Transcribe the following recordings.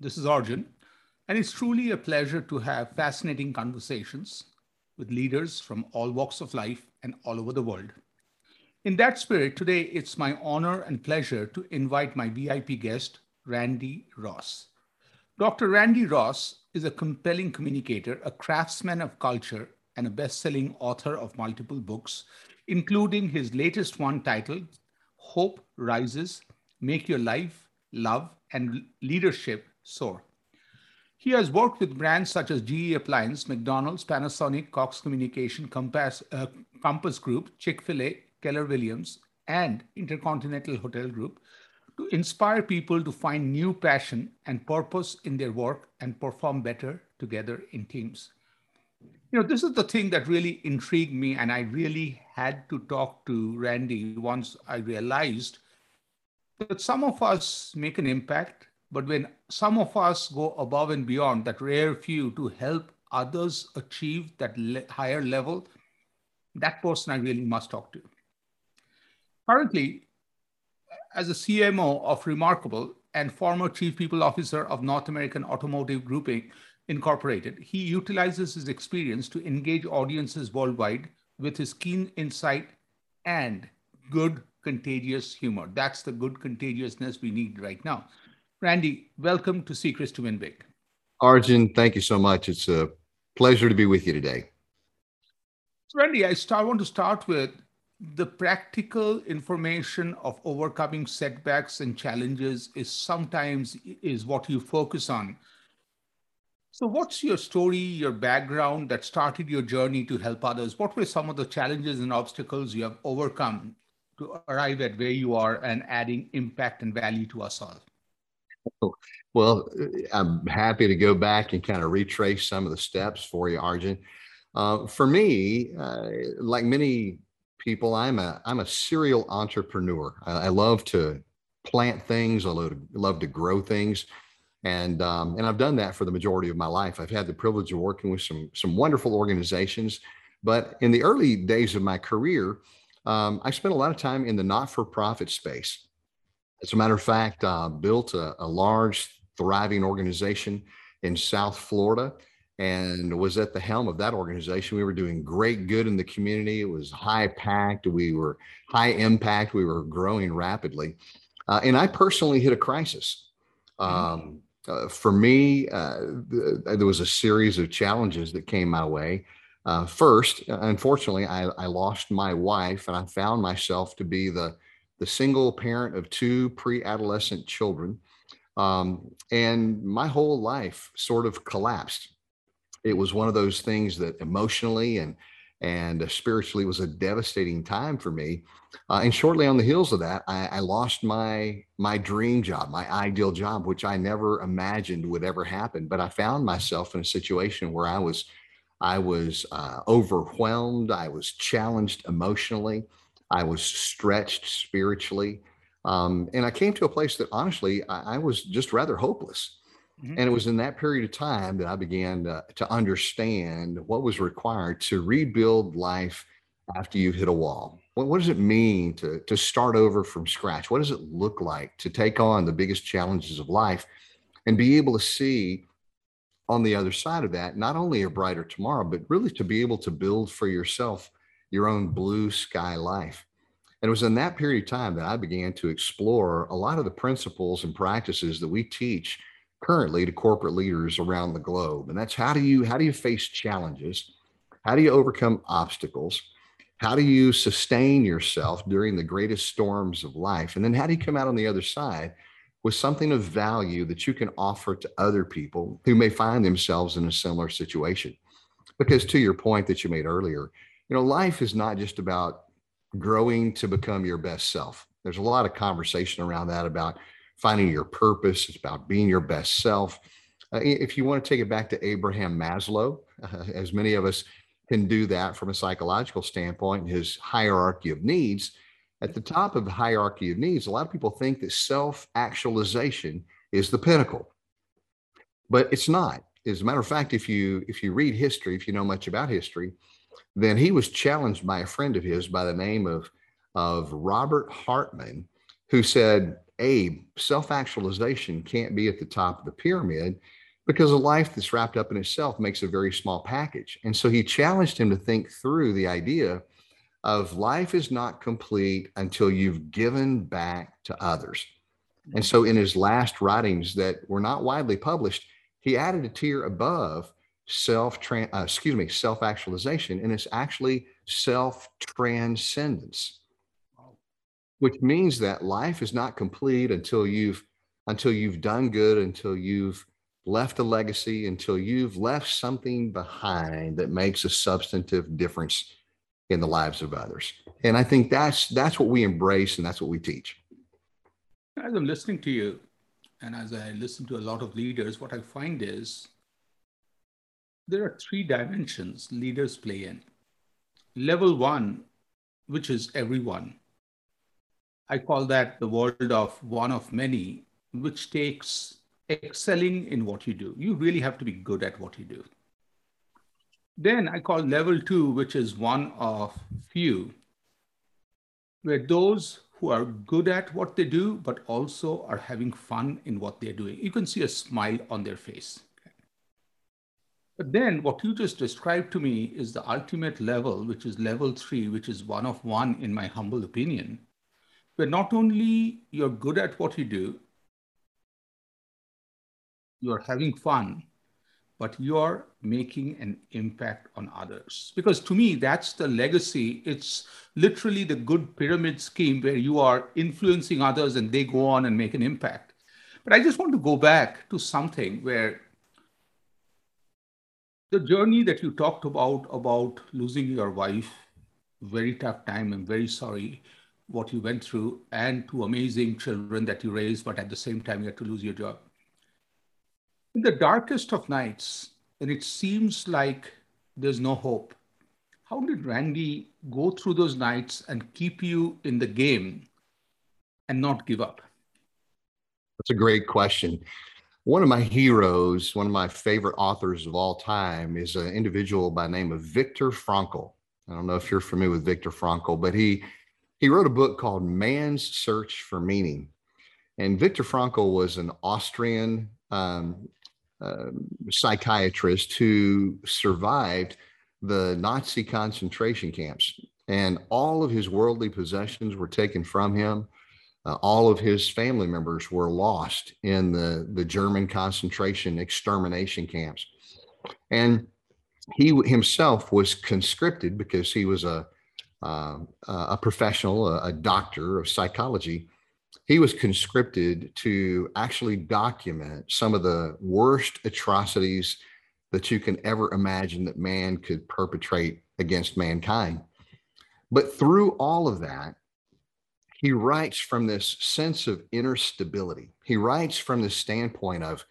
This is Arjun, and it's truly a pleasure to have fascinating conversations with leaders from all walks of life and all over the world. In that spirit, today it's my honor and pleasure to invite my VIP guest, Randy Ross. Dr. Randy Ross is a compelling communicator, a craftsman of culture, and a best selling author of multiple books, including his latest one titled Hope Rises Make Your Life, Love, and Leadership Soar. He has worked with brands such as GE Appliance, McDonald's, Panasonic, Cox Communication, Compass, uh, Compass Group, Chick fil A, Keller Williams, and Intercontinental Hotel Group to inspire people to find new passion and purpose in their work and perform better together in teams. You know, this is the thing that really intrigued me, and I really had to talk to Randy once I realized that some of us make an impact but when some of us go above and beyond that rare few to help others achieve that le- higher level, that person I really must talk to. Currently, as a CMO of Remarkable and former Chief People Officer of North American Automotive Grouping Incorporated, he utilizes his experience to engage audiences worldwide with his keen insight and good contagious humor. That's the good contagiousness we need right now. Randy, welcome to Secrets to Win Big. Arjun, thank you so much. It's a pleasure to be with you today. So Randy, I start, want to start with the practical information of overcoming setbacks and challenges is sometimes is what you focus on. So what's your story, your background that started your journey to help others? What were some of the challenges and obstacles you have overcome to arrive at where you are and adding impact and value to us all? Well, I'm happy to go back and kind of retrace some of the steps for you, Arjun. Uh, for me, uh, like many people, I'm a I'm a serial entrepreneur. I, I love to plant things. I love to, love to grow things, and um, and I've done that for the majority of my life. I've had the privilege of working with some some wonderful organizations, but in the early days of my career, um, I spent a lot of time in the not-for-profit space. As a matter of fact, uh, built a, a large, thriving organization in South Florida and was at the helm of that organization. We were doing great good in the community. It was high packed. We were high impact. We were growing rapidly. Uh, and I personally hit a crisis. Mm-hmm. Um, uh, for me, uh, th- there was a series of challenges that came my way. Uh, first, unfortunately, I, I lost my wife and I found myself to be the the single parent of two pre-adolescent children. Um, and my whole life sort of collapsed. It was one of those things that emotionally and and spiritually was a devastating time for me. Uh, and shortly on the heels of that, I, I, lost my my dream job, my ideal job, which I never imagined would ever happen. But I found myself in a situation where I was I was uh, overwhelmed. I was challenged emotionally. I was stretched spiritually. Um, and I came to a place that honestly, I, I was just rather hopeless. Mm-hmm. And it was in that period of time that I began to, to understand what was required to rebuild life after you hit a wall. What, what does it mean to, to start over from scratch? What does it look like to take on the biggest challenges of life and be able to see on the other side of that, not only a brighter tomorrow, but really to be able to build for yourself your own blue sky life. And it was in that period of time that I began to explore a lot of the principles and practices that we teach currently to corporate leaders around the globe. And that's how do you how do you face challenges? How do you overcome obstacles? How do you sustain yourself during the greatest storms of life? And then how do you come out on the other side with something of value that you can offer to other people who may find themselves in a similar situation? Because to your point that you made earlier, you know, life is not just about growing to become your best self. There's a lot of conversation around that about finding your purpose. It's about being your best self. Uh, if you want to take it back to Abraham Maslow, uh, as many of us can do that from a psychological standpoint, his hierarchy of needs, at the top of the hierarchy of needs, a lot of people think that self actualization is the pinnacle, but it's not. As a matter of fact, if you if you read history, if you know much about history, then he was challenged by a friend of his by the name of of Robert Hartman, who said, Abe, self actualization can't be at the top of the pyramid because a life that's wrapped up in itself makes a very small package. And so he challenged him to think through the idea of life is not complete until you've given back to others. And so in his last writings that were not widely published, he added a tier above self uh, excuse me self actualization and it's actually self transcendence which means that life is not complete until you've until you've done good until you've left a legacy until you've left something behind that makes a substantive difference in the lives of others. And i think that's that's what we embrace and that's what we teach. As i'm listening to you and as i listen to a lot of leaders what i find is there are three dimensions leaders play in level one which is everyone I call that the world of one of many, which takes excelling in what you do. You really have to be good at what you do. Then I call level two, which is one of few, where those who are good at what they do, but also are having fun in what they're doing. You can see a smile on their face. But then what you just described to me is the ultimate level, which is level three, which is one of one in my humble opinion, where not only you're good at what you do, you're having fun, but you're making an impact on others. Because to me, that's the legacy. It's literally the good pyramid scheme where you are influencing others and they go on and make an impact. But I just want to go back to something where the journey that you talked about, about losing your wife, very tough time, I'm very sorry what you went through and two amazing children that you raised, but at the same time, you had to lose your job. In the darkest of nights, and it seems like there's no hope, how did Randy go through those nights and keep you in the game and not give up? That's a great question. One of my heroes, one of my favorite authors of all time, is an individual by name of Viktor Frankl. I don't know if you're familiar with Viktor Frankl, but he he wrote a book called Man's Search for Meaning. And Viktor Frankl was an Austrian um, uh, psychiatrist who survived the Nazi concentration camps. And all of his worldly possessions were taken from him. Uh, all of his family members were lost in the, the German concentration extermination camps. And he himself was conscripted because he was a uh, a professional, a, a doctor of psychology, he was conscripted to actually document some of the worst atrocities that you can ever imagine that man could perpetrate against mankind. But through all of that, he writes from this sense of inner stability. He writes from the standpoint of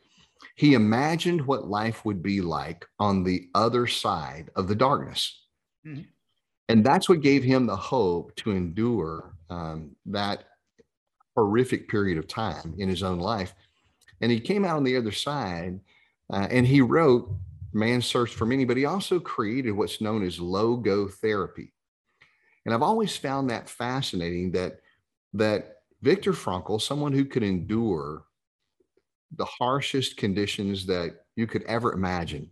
he imagined what life would be like on the other side of the darkness. Mm-hmm. And that's what gave him the hope to endure um, that horrific period of time in his own life. And he came out on the other side uh, and he wrote Man's Search for Meaning, but he also created what's known as logotherapy. And I've always found that fascinating that, that Viktor Frankl, someone who could endure the harshest conditions that you could ever imagine,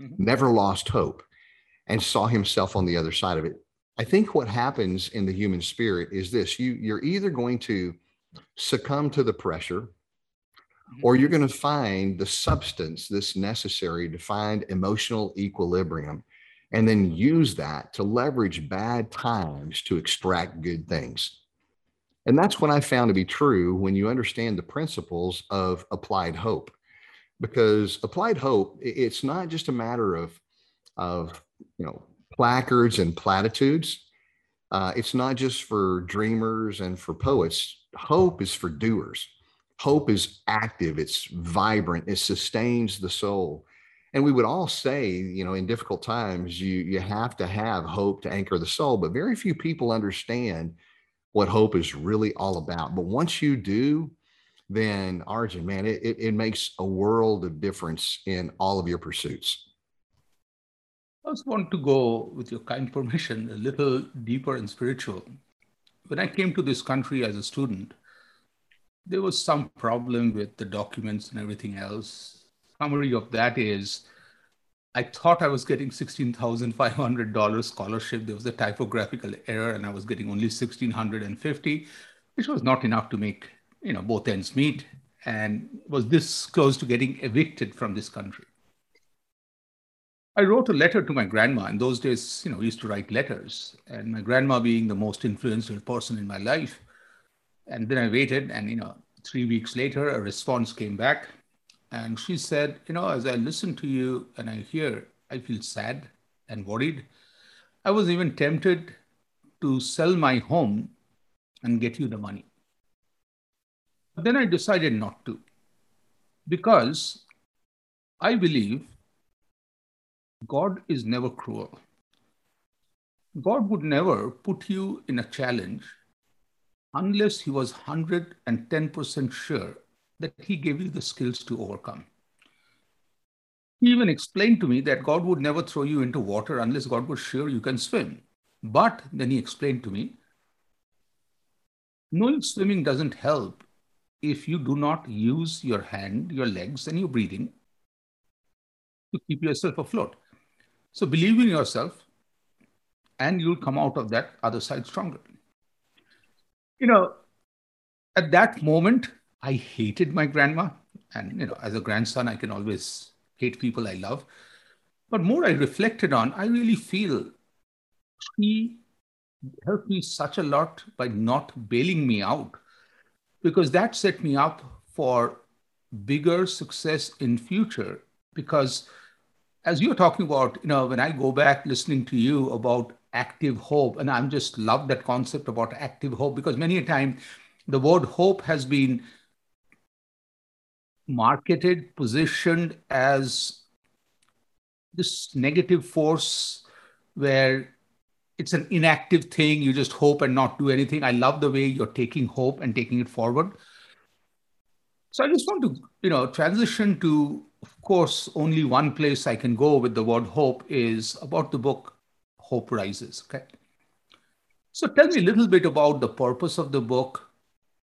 mm-hmm. never lost hope and saw himself on the other side of it. I think what happens in the human spirit is this you you're either going to succumb to the pressure mm-hmm. or you're going to find the substance that's necessary to find emotional equilibrium and then use that to leverage bad times to extract good things. And that's what I found to be true when you understand the principles of applied hope. Because applied hope, it's not just a matter of, of you know placards and platitudes. Uh, it's not just for dreamers and for poets. Hope is for doers. Hope is active, it's vibrant, it sustains the soul. And we would all say, you know, in difficult times, you you have to have hope to anchor the soul, but very few people understand what hope is really all about. But once you do, then Arjun, man, it, it, it makes a world of difference in all of your pursuits. I just want to go, with your kind permission, a little deeper and spiritual. When I came to this country as a student, there was some problem with the documents and everything else. Summary of that is I thought I was getting $16,500 scholarship. There was a typographical error and I was getting only 1650 which was not enough to make, you know, both ends meet and was this close to getting evicted from this country. I wrote a letter to my grandma. In those days, you know, we used to write letters, and my grandma being the most influential person in my life. And then I waited, and you know, three weeks later, a response came back, and she said, you know, as I listen to you and I hear, I feel sad and worried. I was even tempted to sell my home and get you the money. But then I decided not to, because I believe God is never cruel. God would never put you in a challenge unless he was 110% sure that he gave you the skills to overcome. He even explained to me that God would never throw you into water unless God was sure you can swim. But then he explained to me knowing swimming doesn't help if you do not use your hand, your legs, and your breathing to keep yourself afloat. So believe in yourself and you'll come out of that other side stronger. You know, at that moment, I hated my grandma. And, you know, as a grandson, I can always hate people I love. But more I reflected on, I really feel she helped me such a lot by not bailing me out because that set me up for bigger success in future because as you're talking about, you know, when I go back listening to you about active hope, and I'm just love that concept about active hope because many a time the word hope has been marketed, positioned as this negative force where it's an inactive thing. You just hope and not do anything. I love the way you're taking hope and taking it forward. So I just want to, you know, transition to of course, only one place I can go with the word hope is about the book Hope Rises. Okay. So tell me a little bit about the purpose of the book.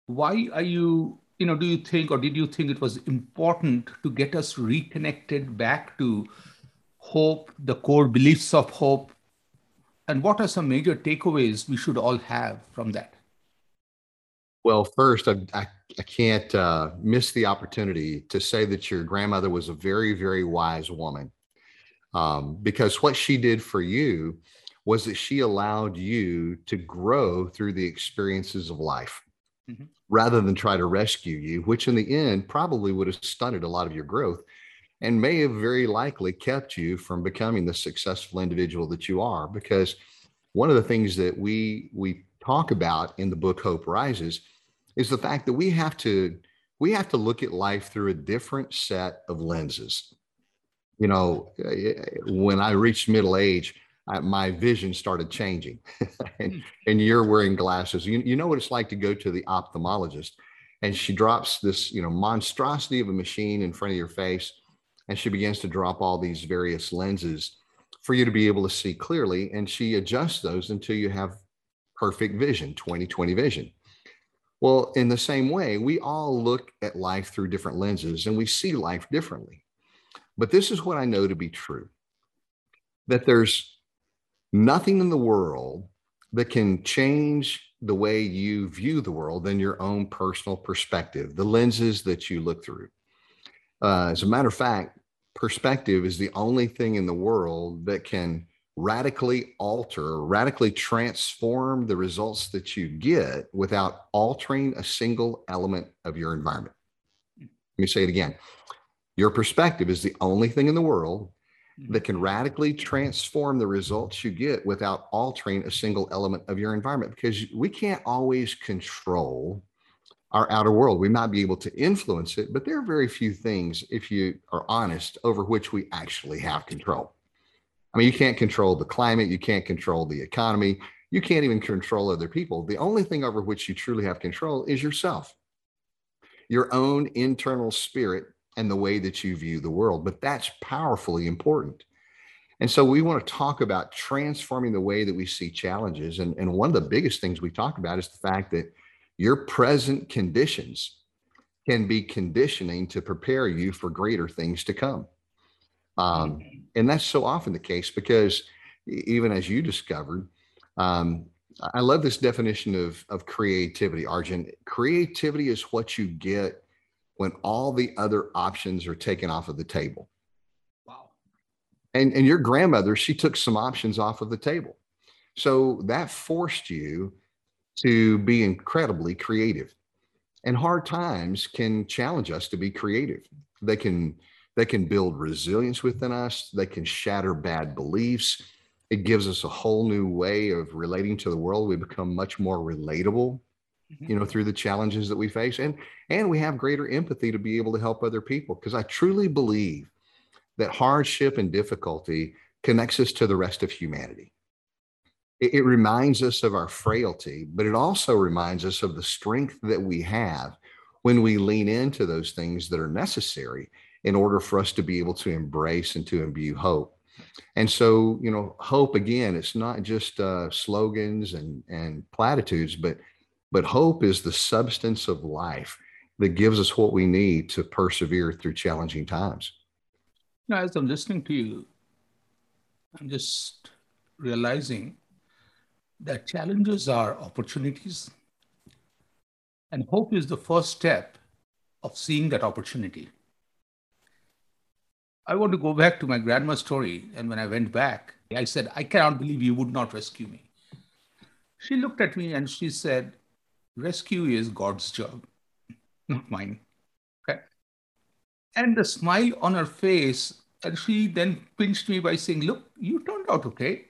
Why are you, you know, do you think or did you think it was important to get us reconnected back to hope, the core beliefs of hope? And what are some major takeaways we should all have from that? Well, first, I, I, I can't uh, miss the opportunity to say that your grandmother was a very, very wise woman. Um, because what she did for you was that she allowed you to grow through the experiences of life mm-hmm. Rather than try to rescue you, which in the end probably would have stunted a lot of your growth and may have very likely kept you from becoming the successful individual that you are. Because one of the things that we we talk about in the book Hope Rises is the fact that we have to we have to look at life through a different set of lenses. You know, eh, eh, when I reached middle age, I, my vision started changing, and, hmm. and, you're wearing glasses. You, you know what it's like to go to the ophthalmologist, and she drops this you know monstrosity of a machine in front of your face, and she begins to drop all these various lenses for you to be able to see clearly, and she adjusts those until you have perfect vision, 20/20 vision. Well, in the same way, we all look at life through different lenses and we see life differently. But this is what I know to be true that there's nothing in the world that can change the way you view the world than your own personal perspective, the lenses that you look through. Uh, as a matter of fact, perspective is the only thing in the world that can radically alter, radically transform the results that you get without altering a single element of your environment. Let me say it again. Your perspective is the only thing in the world that can radically transform the results you get without altering a single element of your environment because we can't always control our outer world. We might be able to influence it, but there are very few things, if you are honest, over which we actually have control. I mean, you can't control the climate, you can't control the economy, you can't even control other people. The only thing over which you truly have control is yourself, your own internal spirit, and the way that you view the world. But that's powerfully important. And so we want to talk about transforming the way that we see challenges. And, and one of the biggest things we talk about is the fact that your present conditions can be conditioning to prepare you for greater things to come. Um, mm-hmm. and that's so often the case because even as you discovered, um, I love this definition of, of creativity, Arjun. Creativity is what you get when all the other options are taken off of the table. Wow. And, and your grandmother, she took some options off of the table. So that forced you to be incredibly creative. And hard times can challenge us to be creative. They can they can build resilience within us, they can shatter bad beliefs. It gives us a whole new way of relating to the world. We become much more relatable, mm-hmm. you know, through the challenges that we face. And and we have greater empathy to be able to help other people. Because I truly believe that hardship and difficulty connects us to the rest of humanity it, it reminds us of our frailty, but it also reminds us of the strength that we have when we lean into those things that are necessary in order for us to be able to embrace and to imbue hope. And so, you know, hope again, it's not just uh, slogans and and platitudes, but but hope is the substance of life that gives us what we need to persevere through challenging times. Now, as I'm listening to you, I'm just realizing that challenges are opportunities, and hope is the first step of seeing that opportunity. I want to go back to my grandma's story. And when I went back, I said, I cannot believe you would not rescue me. She looked at me and she said, Rescue is God's job, not mine. Okay. And the smile on her face, and she then pinched me by saying, Look, you turned out okay.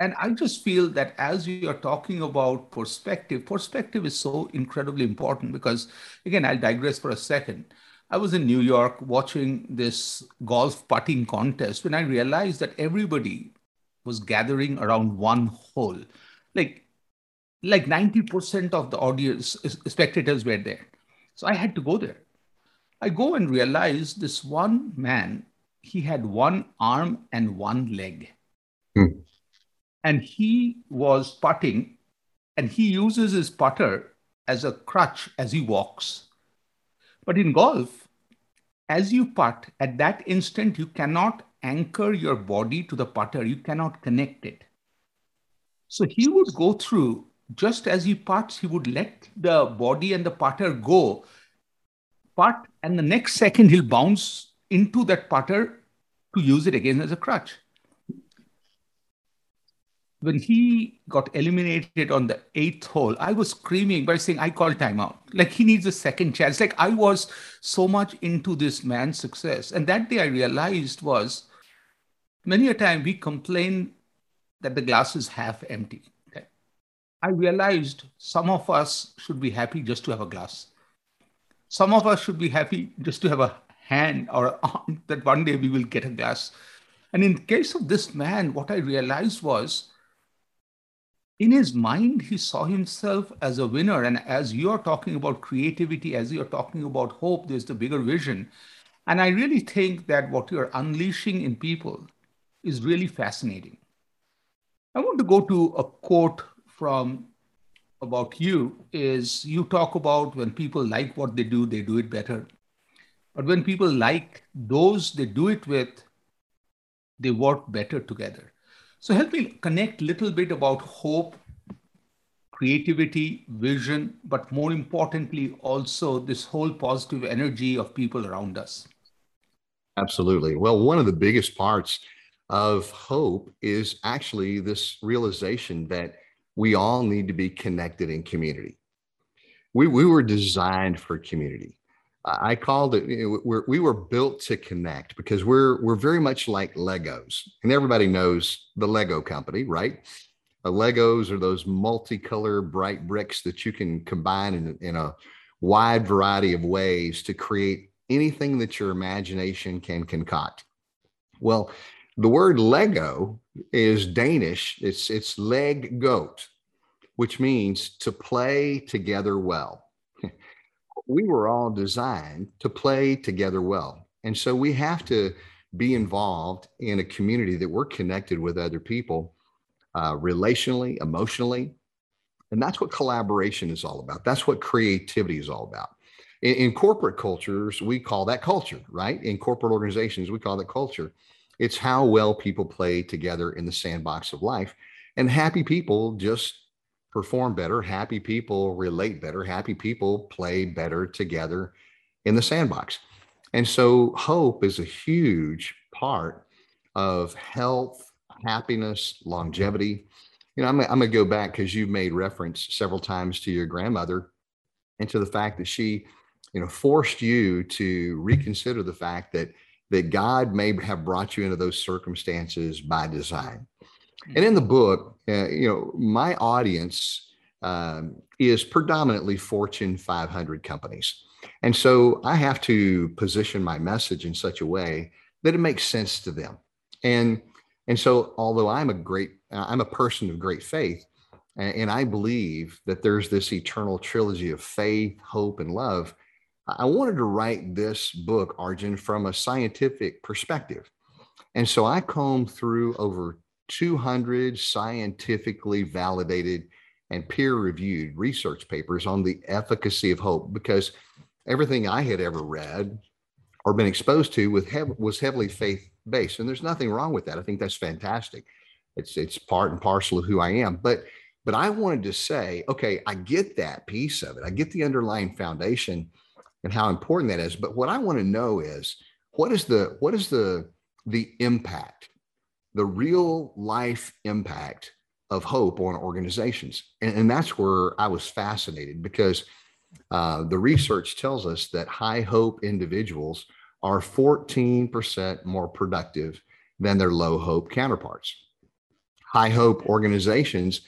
And I just feel that as you are talking about perspective, perspective is so incredibly important because, again, I'll digress for a second. I was in New York watching this golf putting contest when I realized that everybody was gathering around one hole. Like, like 90% of the audience, spectators were there. So I had to go there. I go and realize this one man, he had one arm and one leg. Hmm and he was putting and he uses his putter as a crutch as he walks. But in golf, as you putt, at that instant, you cannot anchor your body to the putter, you cannot connect it. So he would go through, just as he parts, he would let the body and the putter go, part, and the next second he'll bounce into that putter to use it again as a crutch when he got eliminated on the eighth hole, I was screaming by saying, I call timeout. Like he needs a second chance. Like I was so much into this man's success. And that day I realized was many a time we complain that the glass is half empty. I realized some of us should be happy just to have a glass. Some of us should be happy just to have a hand or an arm that one day we will get a glass. And in case of this man, what I realized was in his mind, he saw himself as a winner. And as you're talking about creativity, as you're talking about hope, there's the bigger vision. And I really think that what you're unleashing in people is really fascinating. I want to go to a quote from about you is you talk about when people like what they do, they do it better. But when people like those they do it with, they work better together. So help me connect a little bit about hope, creativity, vision, but more importantly, also this whole positive energy of people around us. Absolutely. Well, one of the biggest parts of hope is actually this realization that we all need to be connected in community. We, we were designed for community. I called it. You know, we're, we were built to connect because we're we're very much like Legos, and everybody knows the Lego company, right? Uh, Legos are those multicolor bright bricks that you can combine in, in a wide variety of ways to create anything that your imagination can concoct. Well, the word Lego is Danish. It's it's leg godt, which means to play together well. we were all designed to play together well. And so we have to be involved in a community that we're connected with other people uh, relationally, emotionally. And that's what collaboration is all about. That's what creativity is all about. In, in corporate cultures, we call that culture, right? In corporate organizations, we call that culture. It's how well people play together in the sandbox of life. And happy people just perform better. Happy people relate better. Happy people play better together in the sandbox. And so hope is a huge part of health, happiness, longevity. You know, I'm, I'm going to go back because you've made reference several times to your grandmother and to the fact that she, you know, forced you to reconsider the fact that that God may have brought you into those circumstances by design. And in the book, uh, you know, my audience um, is predominantly Fortune 500 companies. And so I have to position my message in such a way that it makes sense to them. And and so although I'm a great I'm a person of great faith and I believe that there's this eternal trilogy of faith, hope and love, I wanted to write this book Arjun from a scientific perspective. And so I combed through over 200 scientifically validated and peer reviewed research papers on the efficacy of hope because everything I had ever read or been exposed to with was heavily faith based, and there's nothing wrong with that. I think that's fantastic. It's it's part and parcel of who I am. But but I wanted to say, okay, I get that piece of it. I get the underlying foundation and how important that is. But what I want to know is what is the what is the the impact, the real life impact of hope on organizations, and, and that's where I was fascinated because uh, the research tells us that high hope individuals are 14% more productive than their low hope counterparts. High hope organizations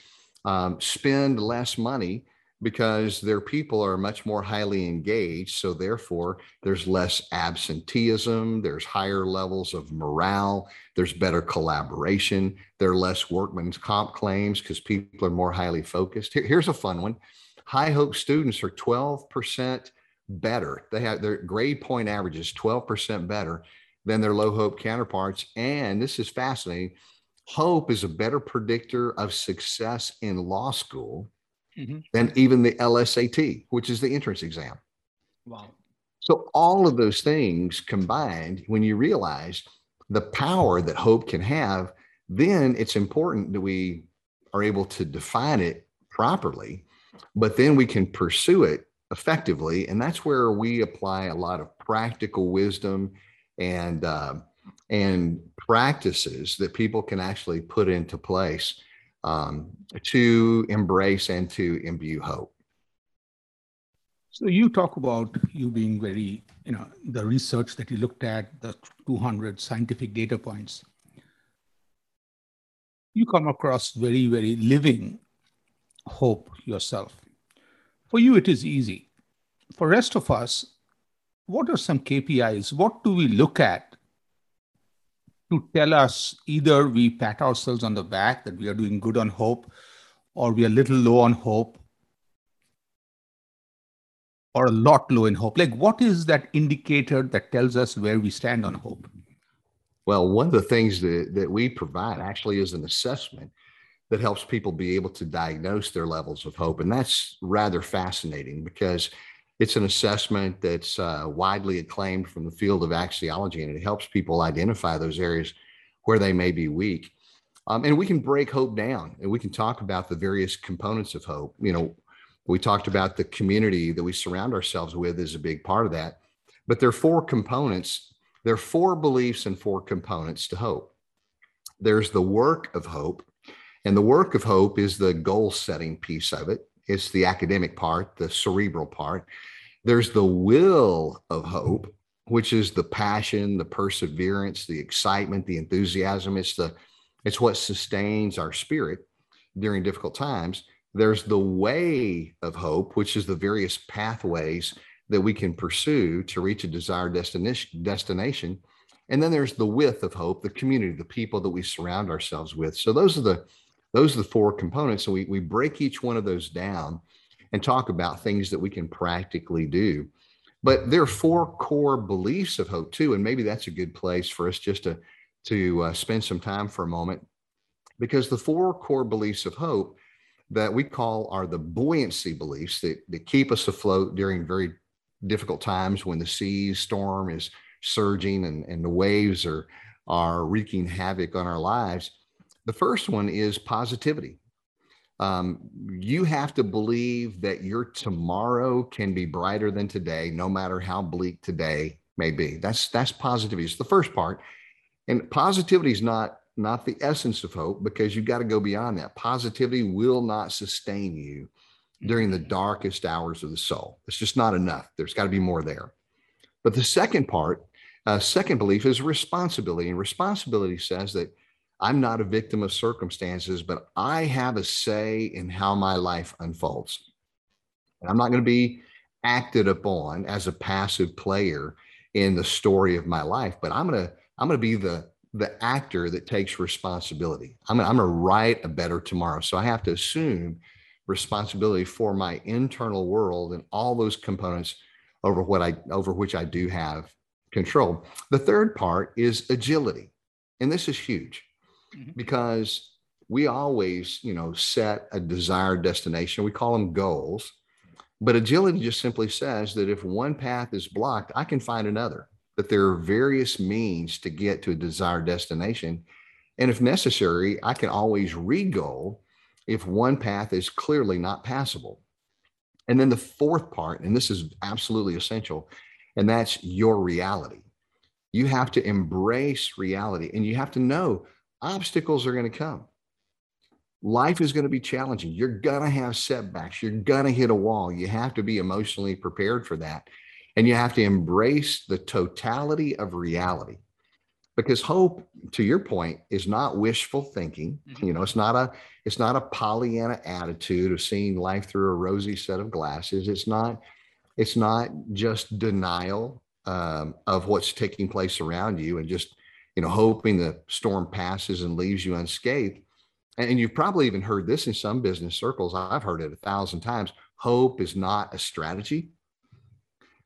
um, spend less money because their people are much more highly engaged. So, therefore, there's less absenteeism, there's higher levels of morale, there's better collaboration, there are less workman's comp claims because people are more highly focused. Here, here's a fun one High Hope students are 12% better. They have their grade point averages 12% better than their low hope counterparts. And this is fascinating. Hope is a better predictor of success in law school mm-hmm. than even the LSAT, which is the entrance exam. Wow. So, all of those things combined, when you realize the power that hope can have, then it's important that we are able to define it properly but then we can pursue it effectively. And that's where we apply a lot of practical wisdom and, uh, and practices that people can actually put into place um, to embrace and to imbue hope. So you talk about you being very, you know, the research that you looked at, the 200 scientific data points. You come across very, very living hope yourself. For you, it is easy. For rest of us, what are some KPIs? What do we look at to tell us either we pat ourselves on the back that we are doing good on hope, or we are a little low on hope, or a lot low in hope? Like, what is that indicator that tells us where we stand on hope? Well, one of the things that, that we provide actually is an assessment that helps people be able to diagnose their levels of hope. And that's rather fascinating because it's an assessment that's uh, widely acclaimed from the field of axiology and it helps people identify those areas where they may be weak. Um, and we can break hope down and we can talk about the various components of hope. You know, we talked about the community that we surround ourselves with is a big part of that. But there are four components, there are four beliefs and four components to hope. There's the work of hope, and the work of hope is the goal setting piece of it. It's the academic part, the cerebral part. There's the will of hope, which is the passion, the perseverance, the excitement, the enthusiasm. It's the it's what sustains our spirit during difficult times. There's the way of hope, which is the various pathways that we can pursue to reach a desired destination. destination. And then there's the width of hope, the community, the people that we surround ourselves with. So those are the those are the four components. And we, we break each one of those down and talk about things that we can practically do. But there are four core beliefs of hope too, and maybe that's a good place for us just to to uh, spend some time for a moment, because the four core beliefs of hope that we call are the buoyancy beliefs that, that keep us afloat during very difficult times when the sea storm is surging and, and the waves are are wreaking havoc on our lives. The first one is positivity um, you have to believe that your tomorrow can be brighter than today, no matter how bleak today may be. That's that's positivity. It's the first part, and positivity is not not the essence of hope because you've got to go beyond that. Positivity will not sustain you during the darkest hours of the soul. It's just not enough. There's got to be more there. But the second part, uh, second belief is responsibility, and responsibility says that I'm not a victim of circumstances, but I have a say in how my life unfolds. And I'm not going to be acted upon as a passive player in the story of my life, but I'm going to I'm going to be the the actor that takes responsibility. I'm gonna, I'm going to write a better tomorrow. So I have to assume responsibility for my internal world and all those components over what I over which I do have control. The third part is agility. And this is huge mm-hmm. because we always, you know, set a desired destination. We call them goals. But agility just simply says that if one path is blocked, I can find another, that there are various means to get to a desired destination. And if necessary, I can always re-goal if one path is clearly not passable. And then the fourth part, and this is absolutely essential, and that's your reality. You have to embrace reality and you have to know obstacles are going to come. Life is going to be challenging. You're going to have setbacks. You're going to hit a wall. You have to be emotionally prepared for that. And you have to embrace the totality of reality. Because hope, to your point, is not wishful thinking. Mm-hmm. You know, it's not a it's not a Pollyanna attitude of seeing life through a rosy set of glasses. It's not it's not just denial um, of what's taking place around you and just you know, hoping the storm passes and leaves you unscathed. And you've probably even heard this in some business circles. I've heard it a thousand times. Hope is not a strategy.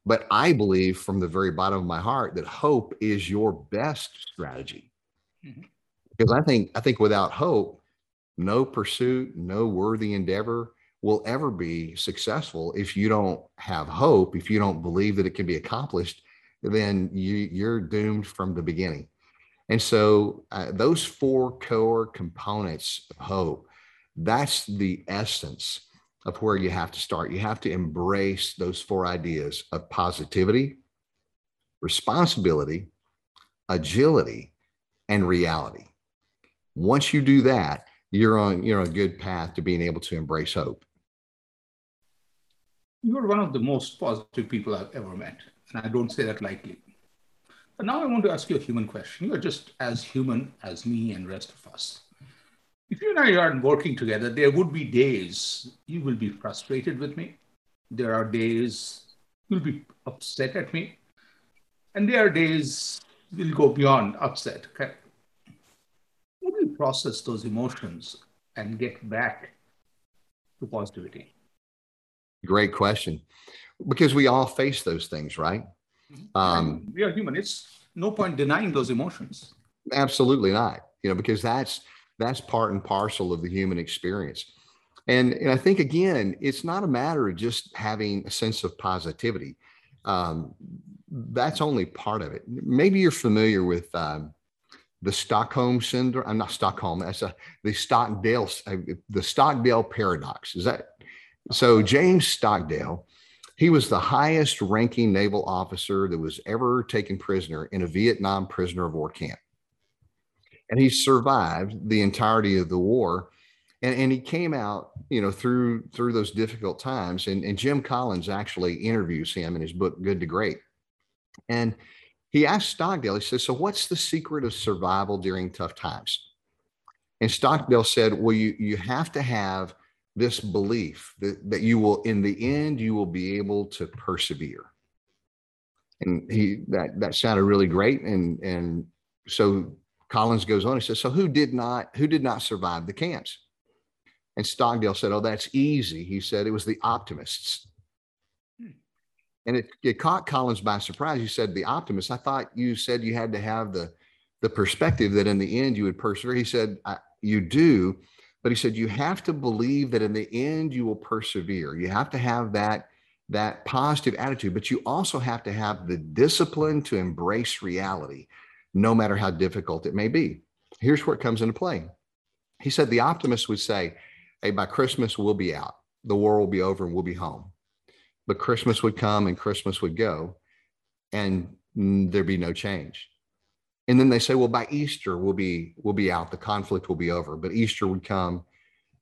But I believe from the very bottom of my heart that hope is your best strategy. Mm-hmm. Because I think I think without hope, no pursuit, no worthy endeavor will ever be successful if you don't have hope, if you don't believe that it can be accomplished, then you, you're doomed from the beginning. And so uh, those four core components of hope, that's the essence of where you have to start. You have to embrace those four ideas of positivity, responsibility, agility, and reality. Once you do that, you're on you're on a good path to being able to embrace hope. You're one of the most positive people I've ever met, and I don't say that lightly. But now I want to ask you a human question. You are just as human as me and rest of us. If you and I aren't working together, there would be days you will be frustrated with me. There are days you'll be upset at me. And there are days we'll go beyond upset. Okay? How do you process those emotions and get back to positivity? Great question. Because we all face those things, right? Mm-hmm. Um, we are human. It's no point denying those emotions. Absolutely not. You know, because that's that's part and parcel of the human experience. And, and I think again, it's not a matter of just having a sense of positivity. Um, that's only part of it. Maybe you're familiar with um, the Stockholm syndrome. I'm not Stockholm. That's a, the Stockdale, uh, the Stockdale paradox. Is that so? James Stockdale he was the highest ranking naval officer that was ever taken prisoner in a Vietnam prisoner of war camp. And he survived the entirety of the war. And, and he came out, you know, through through those difficult times. And, and Jim Collins actually interviews him in his book, Good to Great. And he asked Stockdale, he says, So what's the secret of survival during tough times? And Stockdale said, Well, you, you have to have this belief that, that you will, in the end, you will be able to persevere. And he that that sounded really great. And and so Collins goes on, he says, So who did not who did not survive the camps? And Stockdale said, Oh, that's easy. He said it was the optimists. Hmm. And it, it caught Collins by surprise. You said the optimists. I thought you said you had to have the the perspective that in the end you would persevere. He said, You do, but he said, You have to believe that in the end you will persevere. You have to have that, that positive attitude, but you also have to have the discipline to embrace reality, no matter how difficult it may be. Here's where it comes into play. He said, The optimist would say, Hey, by Christmas, we'll be out. The war will be over and we'll be home. But Christmas would come and Christmas would go, and there'd be no change and then they say well by easter we'll be we'll be out. The conflict will be over. But easter would come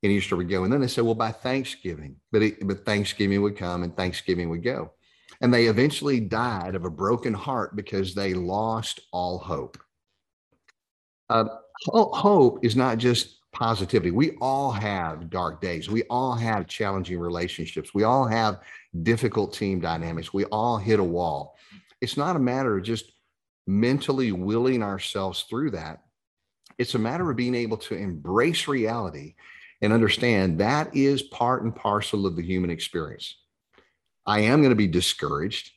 and easter would go. And then they say well by thanksgiving. But it, but thanksgiving would come and thanksgiving would go. And they eventually died of a broken heart because they lost all hope. Uh, hope is not just positivity. We all have dark days. We all have challenging relationships. We all have difficult team dynamics. We all hit a wall. It's not a matter of just mentally willing ourselves through that. It's a matter of being able to embrace reality and understand that is part and parcel of the human experience. I am going to be discouraged.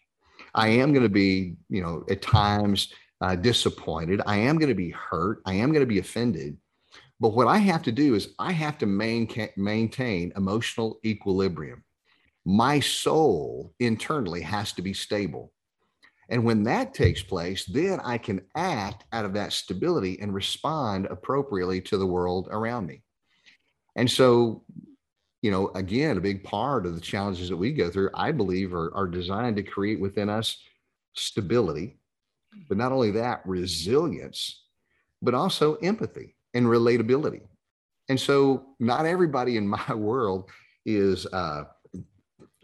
I am going to be, you know, at times uh, disappointed. I am going to be hurt. I am going to be offended. But what I have to do is I have to maintain, maintain emotional equilibrium. My soul internally has to be stable. And when that takes place, then I can act out of that stability and respond appropriately to the world around me. And so, you know, again, a big part of the challenges that we go through, I believe, are, are designed to create within us stability, but not only that, resilience, but also empathy and relatability. And so, not everybody in my world is uh,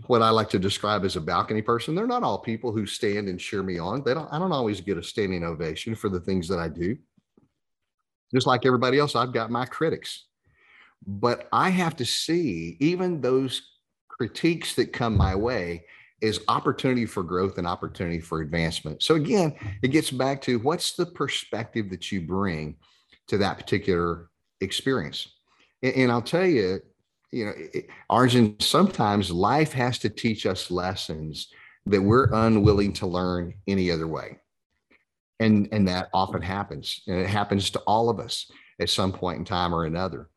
what I like to describe as a balcony person. They're not all people who stand and cheer me on. They don't, I don't always get a standing ovation for the things that I do. Just like everybody else, I've got my critics. But I have to see even those critiques that come my way is opportunity for growth and opportunity for advancement. So again, it gets back to what's the perspective that you bring to that particular experience. And, and I'll tell you, you know, Arjun, sometimes life has to teach us lessons that we're unwilling to learn any other way. And, and that often happens. And it happens to all of us at some point in time or another.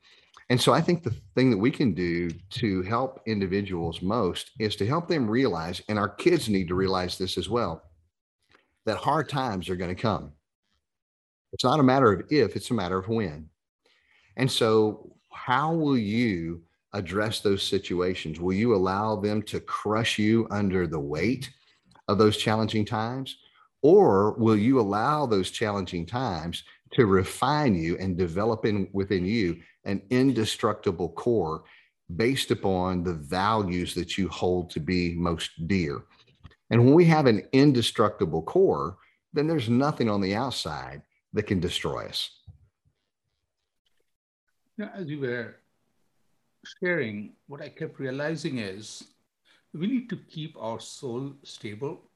And so I think the thing that we can do to help individuals most is to help them realize, and our kids need to realize this as well, that hard times are going to come. It's not a matter of if, it's a matter of when. And so, how will you address those situations? Will you allow them to crush you under the weight of those challenging times? Or will you allow those challenging times to refine you and develop in, within you an indestructible core based upon the values that you hold to be most dear? And when we have an indestructible core, then there's nothing on the outside that can destroy us. Now, as you were sharing, what I kept realizing is we need to keep our soul stable.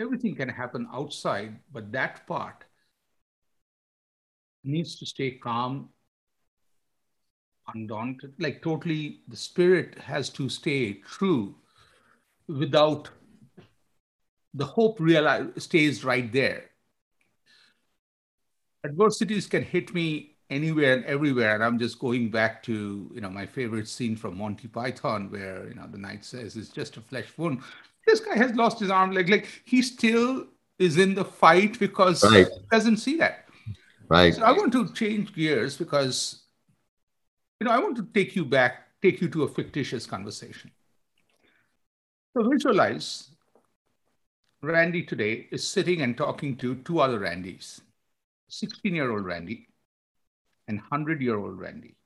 Everything can happen outside, but that part needs to stay calm, undaunted, like totally the spirit has to stay true without the hope realize, stays right there. Adversities can hit me anywhere and everywhere. And I'm just going back to, you know, my favorite scene from Monty Python where, you know, the knight says it's just a flesh wound. This guy has lost his arm leg. Like he still is in the fight because right. he doesn't see that. Right. So I want to change gears because, you know, I want to take you back, take you to a fictitious conversation. So visualize Randy today is sitting and talking to two other Randys 16 year old Randy and 100 year old Randy.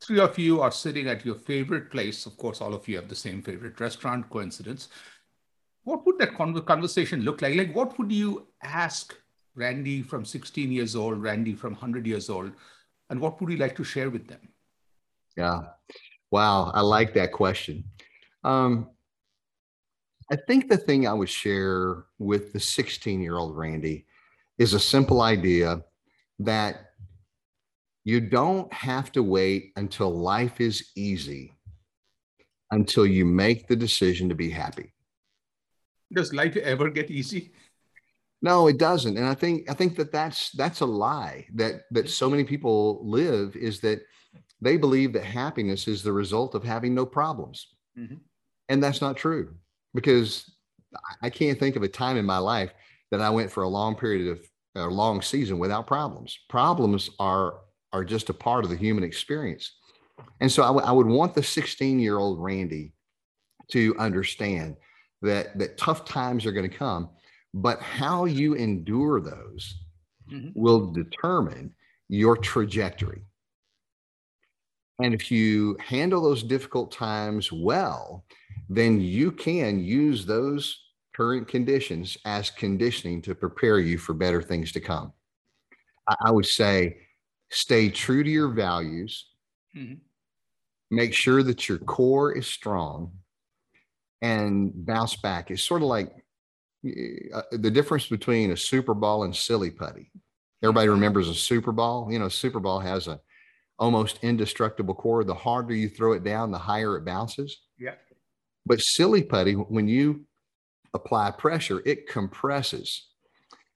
Three of you are sitting at your favorite place. Of course, all of you have the same favorite restaurant, coincidence. What would that conversation look like? Like, what would you ask Randy from 16 years old, Randy from 100 years old, and what would you like to share with them? Yeah. Wow. I like that question. Um, I think the thing I would share with the 16 year old Randy is a simple idea that you don't have to wait until life is easy until you make the decision to be happy. Does life ever get easy? No, it doesn't. And I think I think that that's that's a lie that that so many people live is that they believe that happiness is the result of having no problems. Mm-hmm. And that's not true because I can't think of a time in my life that I went for a long period of a long season without problems. Problems are are just a part of the human experience. And so I, w- I would want the 16 year old Randy to understand that that tough times are going to come, but how you endure those mm-hmm. will determine your trajectory. And if you handle those difficult times well, then you can use those current conditions as conditioning to prepare you for better things to come. I, would say stay true to your values, mm-hmm. make sure that your core is strong, and bounce back. It's sort of like uh, the difference between a super ball and silly putty. Everybody remembers a super ball. You know, super ball has a almost indestructible core. The harder you throw it down, the higher it bounces. Yeah. But silly putty, when you apply pressure, it compresses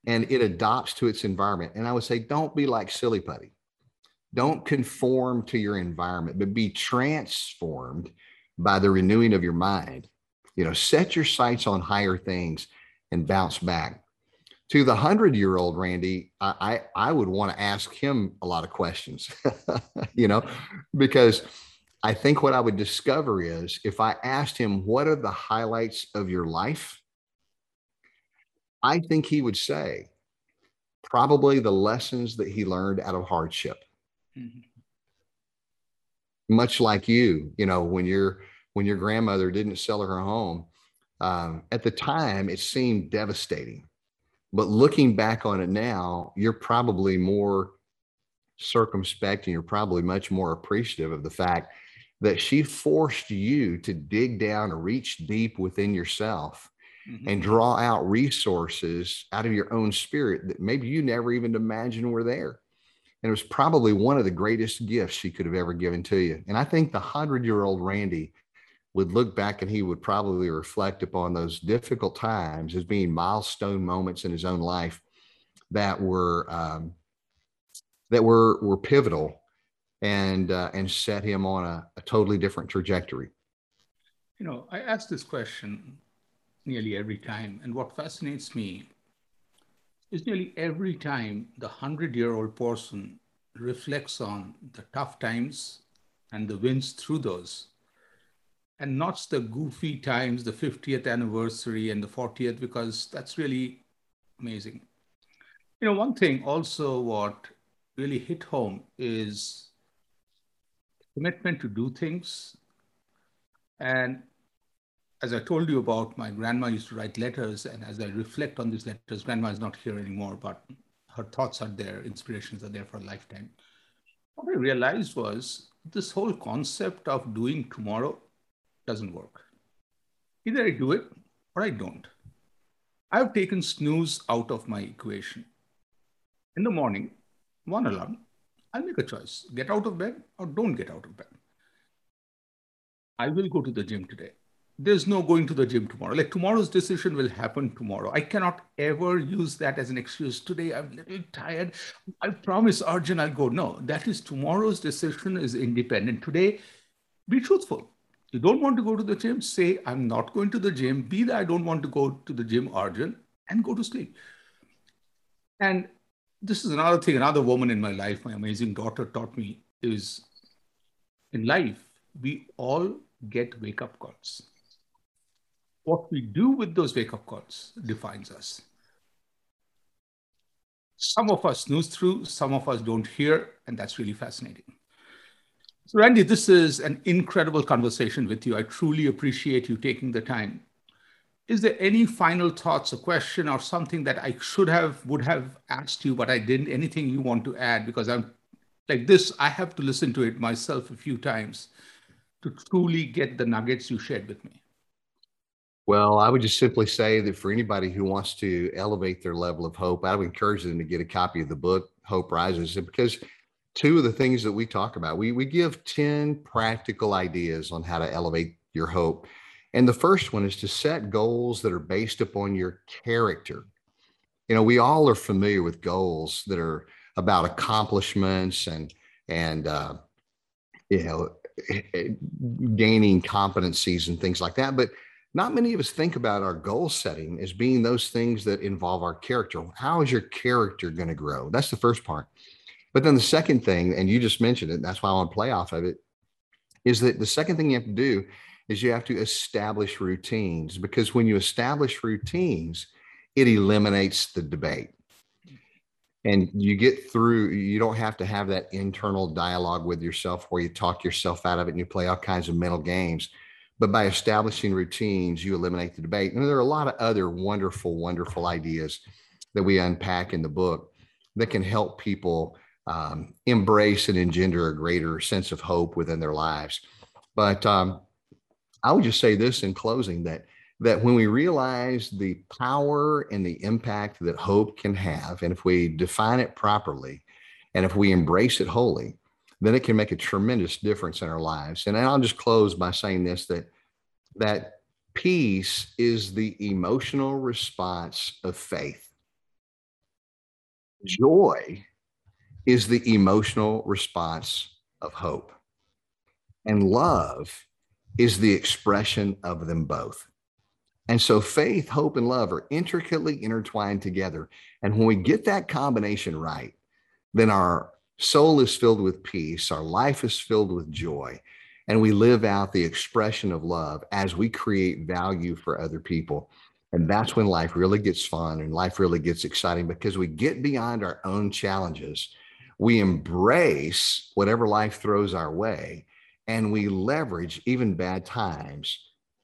and it adopts to its environment. And I would say, don't be like silly putty. Don't conform to your environment, but be transformed by the renewing of your mind. You know, set your sights on higher things and bounce back. To the hundred year old Randy, I, I, I would want to ask him a lot of questions, you know, because I think what I would discover is if I asked him, what are the highlights of your life? I think he would say, probably the lessons that he learned out of hardship. Mm-hmm. Much like you, you know, when your when your grandmother didn't sell her home, um, at the time it seemed devastating. But looking back on it now, you're probably more circumspect and you're probably much more appreciative of the fact that she forced you to dig down and reach deep within yourself mm-hmm. and draw out resources out of your own spirit that maybe you never even imagined were there. And it was probably one of the greatest gifts she could have ever given to you. And I think the hundred year old Randy would look back and he would probably reflect upon those difficult times as being milestone moments in his own life that were um, that were were pivotal and uh, and set him on a, a totally different trajectory. You know, I ask this question nearly every time, and what fascinates me is nearly every time the hundred year old person reflects on the tough times and the wins through those and not the goofy times, the 50th anniversary and the 40th, because that's really amazing. You know, one thing also what really hit home is commitment to do things. And as I told you about, my grandma used to write letters, and as I reflect on these letters, grandma is not here anymore, but her thoughts are there, inspirations are there for a lifetime. What I realized was this whole concept of doing tomorrow doesn't work. Either I do it or I don't. I've taken snooze out of my equation. In the morning, one alarm, I'll make a choice get out of bed or don't get out of bed. I will go to the gym today. There's no going to the gym tomorrow. Like tomorrow's decision will happen tomorrow. I cannot ever use that as an excuse. Today I'm a little tired. I promise Arjun I'll go. No, that is tomorrow's decision is independent. Today, be truthful. You don't want to go to the gym, say, I'm not going to the gym. Be that I don't want to go to the gym, Arjun, and go to sleep. And this is another thing, another woman in my life, my amazing daughter taught me is in life, we all get wake up calls. What we do with those wake up calls defines us. Some of us snooze through, some of us don't hear, and that's really fascinating. So, Randy, this is an incredible conversation with you. I truly appreciate you taking the time. Is there any final thoughts, a question, or something that I should have, would have asked you, but I didn't? Anything you want to add? Because I'm Like this, I have to listen to it myself a few times to truly get the nuggets you shared with me. Well, I would just simply say that for anybody who wants to elevate their level of hope, I would encourage them to get a copy of the book, Hope Rises, because two of the things that we talk about, we, we give 10 practical ideas on how to elevate your hope. And the first one is to set goals that are based upon your character. You know, we all are familiar with goals that are about accomplishments and, and, uh, you know, gaining competencies and things like that. But not many of us think about our goal setting as being those things that involve our character. How is your character going to grow? That's the first part. But then the second thing, and you just mentioned it, that's why I want to play off of it, is that the second thing you have to do is you have to establish routines because when you establish routines, it eliminates the debate. And you get through, you don't have to have that internal dialogue with yourself where you talk yourself out of it and you play all kinds of mental games. But by establishing routines, you eliminate the debate. And there are a lot of other wonderful, wonderful ideas that we unpack in the book that can help people um, embrace and engender a greater sense of hope within their lives. But um, I would just say this in closing that that when we realize the power and the impact that hope can have, and if we define it properly, and if we embrace it wholly, then it can make a tremendous difference in our lives. And I'll just close by saying this that that peace is the emotional response of faith. Joy is the emotional response of hope. And love is the expression of them both. And so faith, hope, and love are intricately intertwined together. And when we get that combination right, then our soul is filled with peace, our life is filled with joy, and we live out the expression of love as we create value for other people. And that's when life really gets fun and life really gets exciting because we get beyond our own challenges. We embrace whatever life throws our way and we leverage even bad times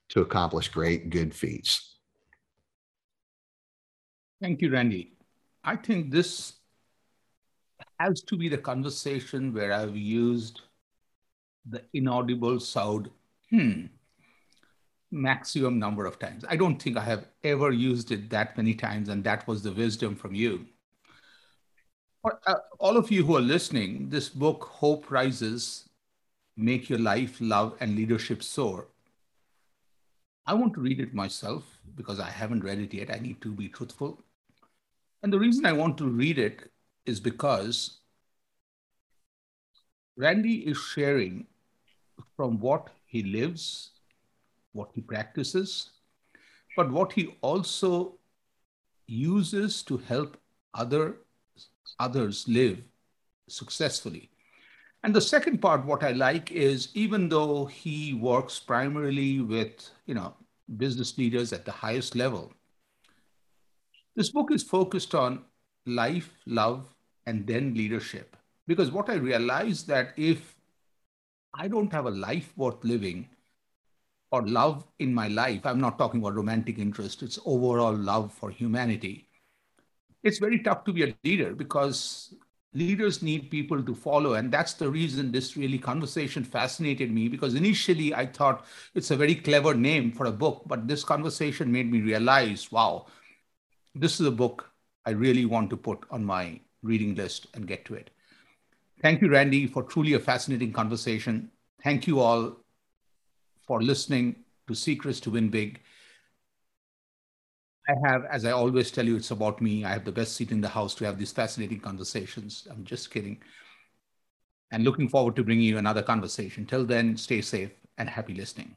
to accomplish great good feats. Thank you, Randy. I think this has to be the conversation where I've used the inaudible sound, hmm, maximum number of times. I don't think I have ever used it that many times, and that was the wisdom from you. For uh, all of you who are listening, this book, Hope Rises, Make Your Life, Love, and Leadership Soar. I want to read it myself because I haven't read it yet. I need to be truthful. And the reason I want to read it is because Randy is sharing from what he lives, what he practices, but what he also uses to help other others live successfully. And the second part, what I like is even though he works primarily with, you know, business leaders at the highest level, this book is focused on life, love, and then leadership. Because what I realized that if I don't have a life worth living or love in my life, I'm not talking about romantic interest, it's overall love for humanity. It's very tough to be a leader because leaders need people to follow and that's the reason this really conversation fascinated me because initially i thought it's a very clever name for a book but this conversation made me realize wow this is a book i really want to put on my reading list and get to it thank you randy for truly a fascinating conversation thank you all for listening to secrets to win big I have, as I always tell you, it's about me. I have the best seat in the house to have these fascinating conversations. I'm just kidding. And looking forward to bringing you another conversation. Till then, stay safe and happy listening.